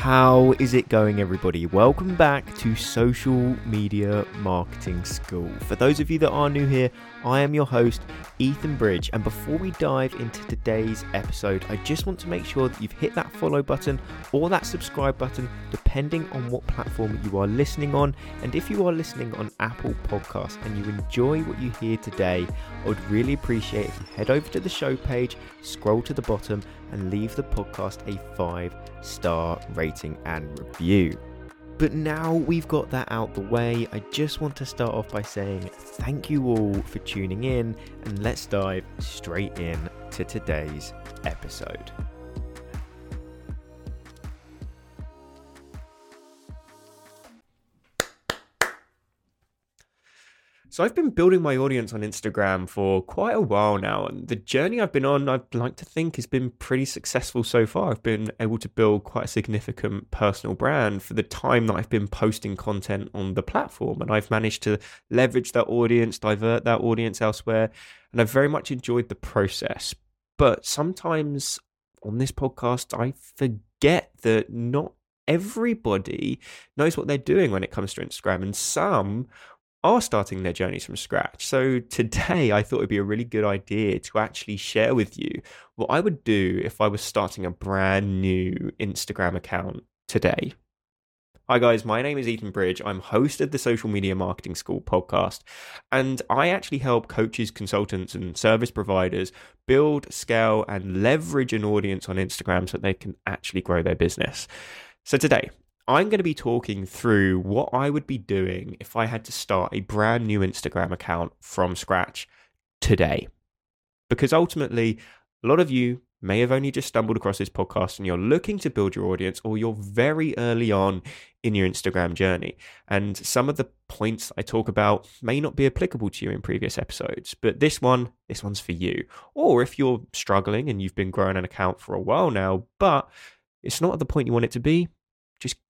How is it going, everybody? Welcome back to Social Media Marketing School. For those of you that are new here, I am your host, Ethan Bridge. And before we dive into today's episode, I just want to make sure that you've hit that follow button or that subscribe button, depending on what platform you are listening on. And if you are listening on Apple Podcasts and you enjoy what you hear today, I would really appreciate if you head over to the show page, scroll to the bottom, and leave the podcast a five star rating and review. But now we've got that out the way, I just want to start off by saying thank you all for tuning in and let's dive straight in to today's episode. So I've been building my audience on Instagram for quite a while now, and the journey I've been on, I'd like to think, has been pretty successful so far. I've been able to build quite a significant personal brand for the time that I've been posting content on the platform, and I've managed to leverage that audience, divert that audience elsewhere, and I've very much enjoyed the process. But sometimes on this podcast, I forget that not everybody knows what they're doing when it comes to Instagram, and some are starting their journeys from scratch. So today I thought it'd be a really good idea to actually share with you what I would do if I was starting a brand new Instagram account today. Hi guys, my name is Ethan Bridge. I'm host of the Social Media Marketing School podcast, and I actually help coaches, consultants, and service providers build, scale, and leverage an audience on Instagram so they can actually grow their business. So today, I'm going to be talking through what I would be doing if I had to start a brand new Instagram account from scratch today. Because ultimately, a lot of you may have only just stumbled across this podcast and you're looking to build your audience or you're very early on in your Instagram journey. And some of the points I talk about may not be applicable to you in previous episodes, but this one, this one's for you. Or if you're struggling and you've been growing an account for a while now, but it's not at the point you want it to be,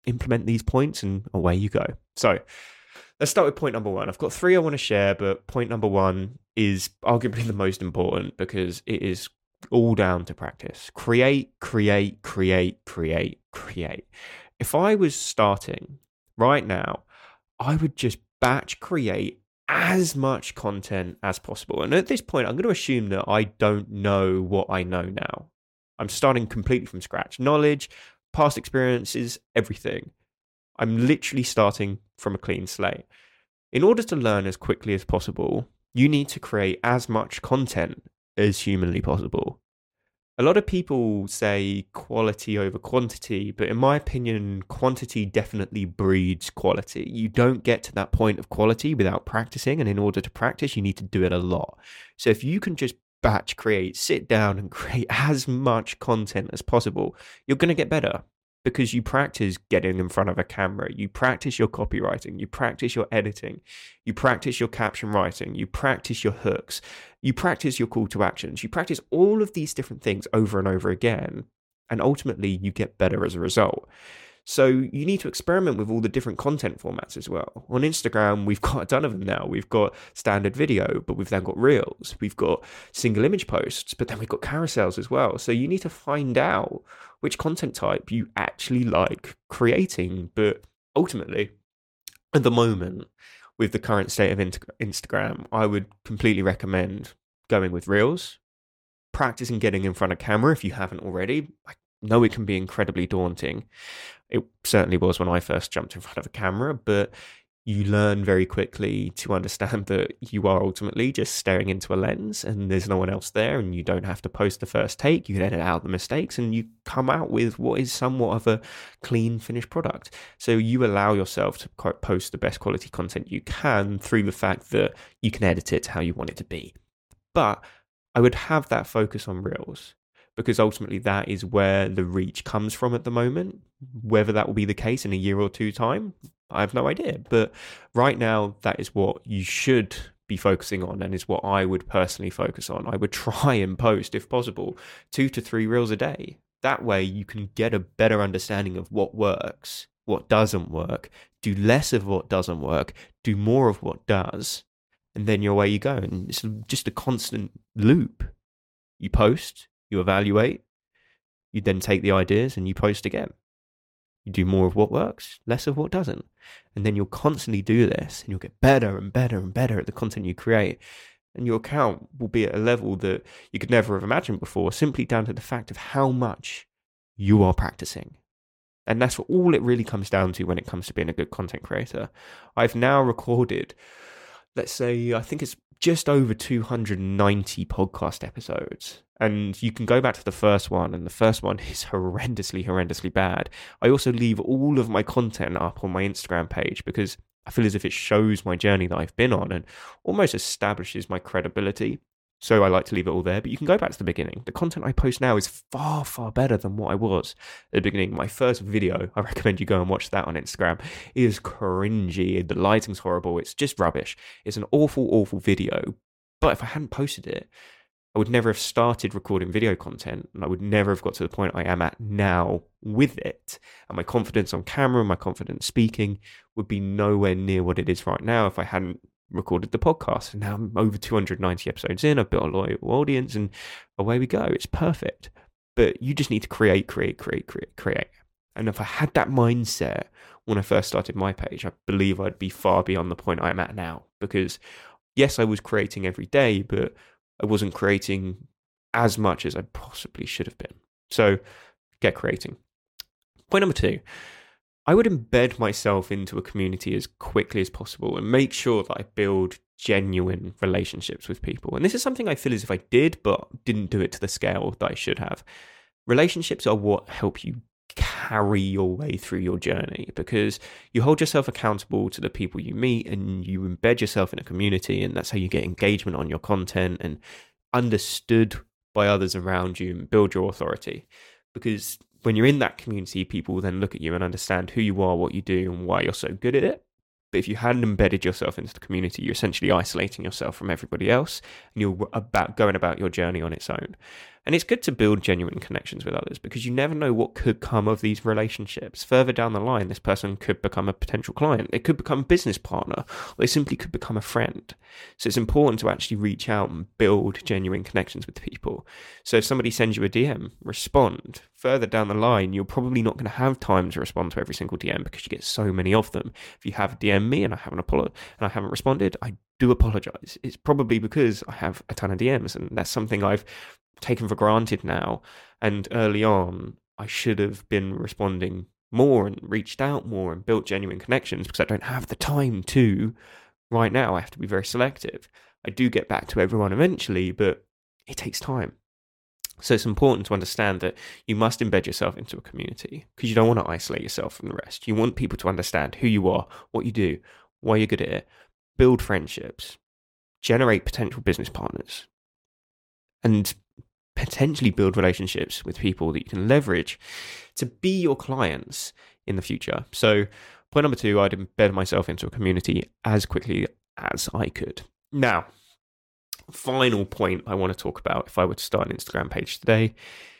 implement these points and away you go. So let's start with point number one. I've got three I want to share, but point number one is arguably the most important because it is all down to practice. Create, create, create, create, create. If I was starting right now, I would just batch create as much content as possible. And at this point, I'm going to assume that I don't know what I know now. I'm starting completely from scratch. Knowledge, past experiences, everything. I'm literally starting from a clean slate. In order to learn as quickly as possible, you need to create as much content as humanly possible. A lot of people say quality over quantity, but in my opinion, quantity definitely breeds quality. You don't get to that point of quality without practicing, and in order to practice, you need to do it a lot. So if you can just batch create, sit down and create as much content as possible, you're going to get better because you practice getting in front of a camera, you practice your copywriting, you practice your editing, you practice your caption writing, you practice your hooks, you practice your call to actions, you practice all of these different things over and over again. And ultimately, you get better as a result. So you need to experiment with all the different content formats as well. On Instagram, we've got a ton of them now. We've got standard video, but we've then got reels. We've got single image posts, but then we've got carousels as well. So you need to find out which content type you actually like creating. But ultimately, at the moment, with the current state of Instagram, I would completely recommend going with reels, practicing getting in front of camera if you haven't already. I know it can be incredibly daunting. It certainly was when I first jumped in front of a camera, but you learn very quickly to understand that you are ultimately just staring into a lens and there's no one else there and you don't have to post the first take you can edit out the mistakes and you come out with what is somewhat of a clean finished product. So you allow yourself to post the best quality content you can through the fact that you can edit it how you want it to be. But i would have that focus on reels because ultimately that is where the reach comes from at the moment. Whether that will be the case in a year or two time, I have no idea. But right now, that is what you should be focusing on and is what I would personally focus on. I would try and post, if possible, two to three reels a day. That way, you can get a better understanding of what works, what doesn't work, do less of what doesn't work, do more of what does, and then your way you go. And it's just a constant loop. You post, you evaluate, you then take the ideas and you post again. You do more of what works, less of what doesn't. And then you'll constantly do this and you'll get better and better and better at the content you create. And your account will be at a level that you could never have imagined before, simply down to the fact of how much you are practicing. And that's all it really comes down to when it comes to being a good content creator. I've now recorded, let's say, I think it's just over 290 podcast episodes. And you can go back to the first one, and the first one is horrendously, horrendously bad. I also leave all of my content up on my Instagram page because I feel as if it shows my journey that I've been on and almost establishes my credibility. So I like to leave it all there, but you can go back to the beginning. The content I post now is far, far better than what I was at the beginning. My first video, I recommend you go and watch that on Instagram, is cringy. The lighting's horrible. It's just rubbish. It's an awful, awful video. But if I hadn't posted it, I would never have started recording video content and I would never have got to the point I am at now with it. And my confidence on camera, my confidence speaking would be nowhere near what it is right now if I hadn't recorded the podcast. And now I'm over 290 episodes in. I've built a loyal audience, and away we go. It's perfect. But you just need to create, create, create, create, create. And if I had that mindset when I first started my page, I believe I'd be far beyond the point I'm at now. Because yes, I was creating every day, but I wasn't creating as much as I possibly should have been. So get creating. Point number two I would embed myself into a community as quickly as possible and make sure that I build genuine relationships with people. And this is something I feel as if I did, but didn't do it to the scale that I should have. Relationships are what help you carry your way through your journey because you hold yourself accountable to the people you meet and you embed yourself in a community and that's how you get engagement on your content and understood by others around you and build your authority because when you're in that community, people will then look at you and understand who you are, what you do, and why you're so good at it. But if you hadn't embedded yourself into the community, you're essentially isolating yourself from everybody else, and you're about going about your journey on its own. And it's good to build genuine connections with others because you never know what could come of these relationships. Further down the line, this person could become a potential client. It could become a business partner, or they simply could become a friend. So it's important to actually reach out and build genuine connections with people. So if somebody sends you a DM, respond. Further down the line, you're probably not going to have time to respond to every single DM because you get so many of them. If you have DM me and I haven't apologized and I haven't responded, I do apologize. It's probably because I have a ton of DMs, and that's something I've taken for granted now. And early on, I should have been responding more and reached out more and built genuine connections because I don't have the time to right now. I have to be very selective. I do get back to everyone eventually, but it takes time. So it's important to understand that you must embed yourself into a community because you don't want to isolate yourself from the rest. You want people to understand who you are, what you do, why you're good at it, build friendships, generate potential business partners, and potentially build relationships with people that you can leverage to be your clients in the future. So, point number two, I'd embed myself into a community as quickly as I could. Now, final point I want to talk about if I were to start an Instagram page today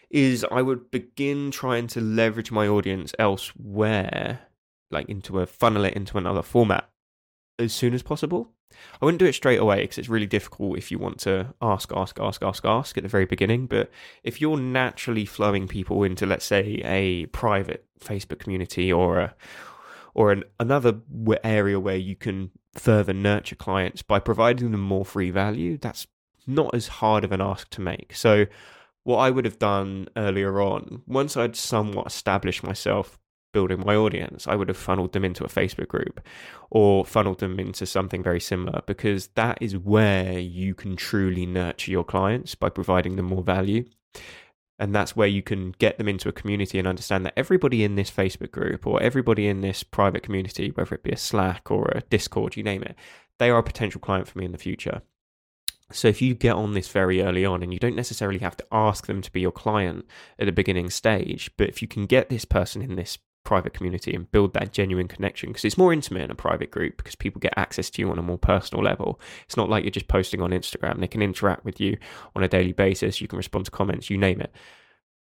is I would begin trying to leverage my audience elsewhere, like into a funnel it into another format as soon as possible. I wouldn't do it straight away because it's really difficult if you want to ask, ask, ask, ask, ask at the very beginning. But if you're naturally flowing people into, let's say, a private Facebook community or a or an, another area where you can further nurture clients by providing them more free value, that's not as hard of an ask to make. So, what I would have done earlier on, once I'd somewhat established myself building my audience, I would have funneled them into a Facebook group or funneled them into something very similar because that is where you can truly nurture your clients by providing them more value. And that's where you can get them into a community and understand that everybody in this Facebook group or everybody in this private community, whether it be a Slack or a Discord, you name it, they are a potential client for me in the future. So if you get on this very early on and you don't necessarily have to ask them to be your client at the beginning stage, but if you can get this person in this private community and build that genuine connection because it's more intimate in a private group because people get access to you on a more personal level. It's not like you're just posting on Instagram. They can interact with you on a daily basis. You can respond to comments, you name it.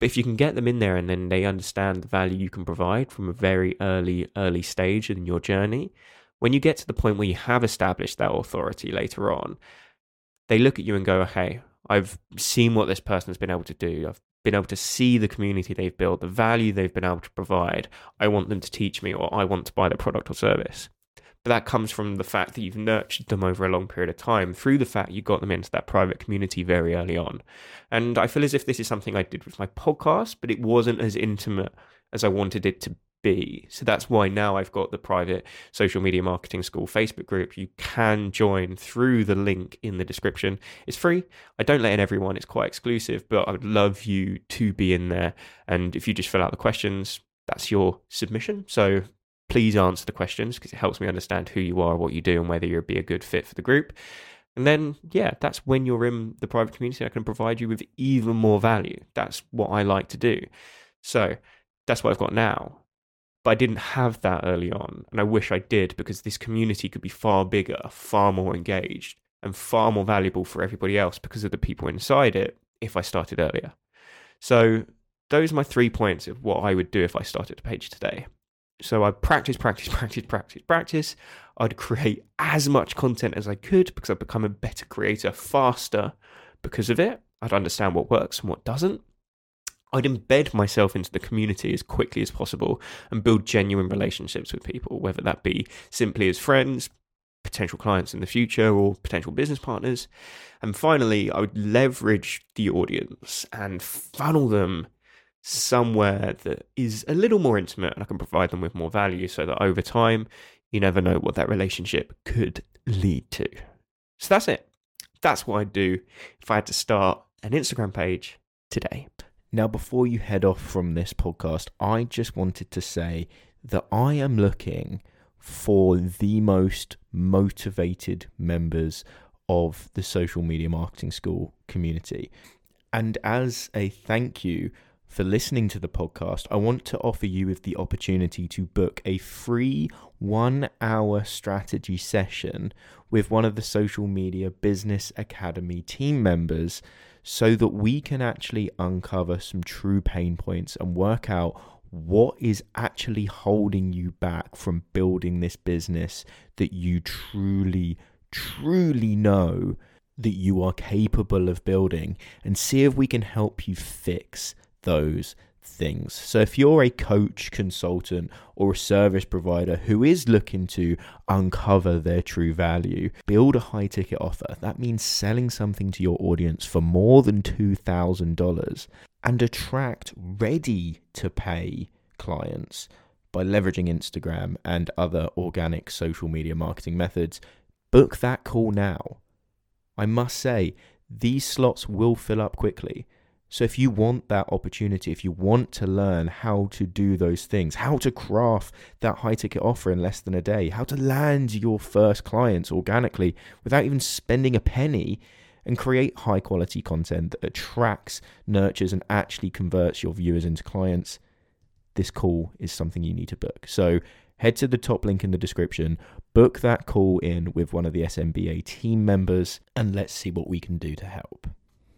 But if you can get them in there and then they understand the value you can provide from a very early, early stage in your journey, when you get to the point where you have established that authority later on, they look at you and go, okay, I've seen what this person has been able to do. I've been able to see the community they've built, the value they've been able to provide. I want them to teach me or I want to buy their product or service. But that comes from the fact that you've nurtured them over a long period of time through the fact you got them into that private community very early on. And I feel as if this is something I did with my podcast, but it wasn't as intimate as I wanted it to be. So that's why now I've got the private social media marketing school Facebook group. You can join through the link in the description. It's free. I don't let in everyone, it's quite exclusive, but I would love you to be in there. And if you just fill out the questions, that's your submission. So please answer the questions because it helps me understand who you are, what you do, and whether you'd be a good fit for the group. And then, yeah, that's when you're in the private community. I can provide you with even more value. That's what I like to do. So that's what I've got now. But I didn't have that early on. And I wish I did because this community could be far bigger, far more engaged, and far more valuable for everybody else because of the people inside it if I started earlier. So those are my three points of what I would do if I started a page today. So I'd practice, practice, practice, practice, practice. I'd create as much content as I could because I'd become a better creator faster because of it. I'd understand what works and what doesn't. I'd embed myself into the community as quickly as possible and build genuine relationships with people, whether that be simply as friends, potential clients in the future, or potential business partners. And finally, I would leverage the audience and funnel them somewhere that is a little more intimate and I can provide them with more value so that over time, you never know what that relationship could lead to. So that's it. That's what I'd do if I had to start an Instagram page today. Now, before you head off from this podcast, I just wanted to say that I am looking for the most motivated members of the social media marketing school community. And as a thank you for listening to the podcast, I want to offer you with the opportunity to book a free one hour strategy session with one of the Social Media Business Academy team members so that we can actually uncover some true pain points and work out what is actually holding you back from building this business that you truly, truly know that you are capable of building and see if we can help you fix those things. So, if you're a coach, consultant, or a service provider who is looking to uncover their true value, build a high ticket offer. That means selling something to your audience for more than $2,000 and attract ready to pay clients by leveraging Instagram and other organic social media marketing methods. Book that call now. I must say, these slots will fill up quickly. So, if you want that opportunity, if you want to learn how to do those things, how to craft that high ticket offer in less than a day, how to land your first clients organically without even spending a penny, and create high quality content that attracts, nurtures, and actually converts your viewers into clients, this call is something you need to book. So, head to the top link in the description, book that call in with one of the SMBA team members, and let's see what we can do to help.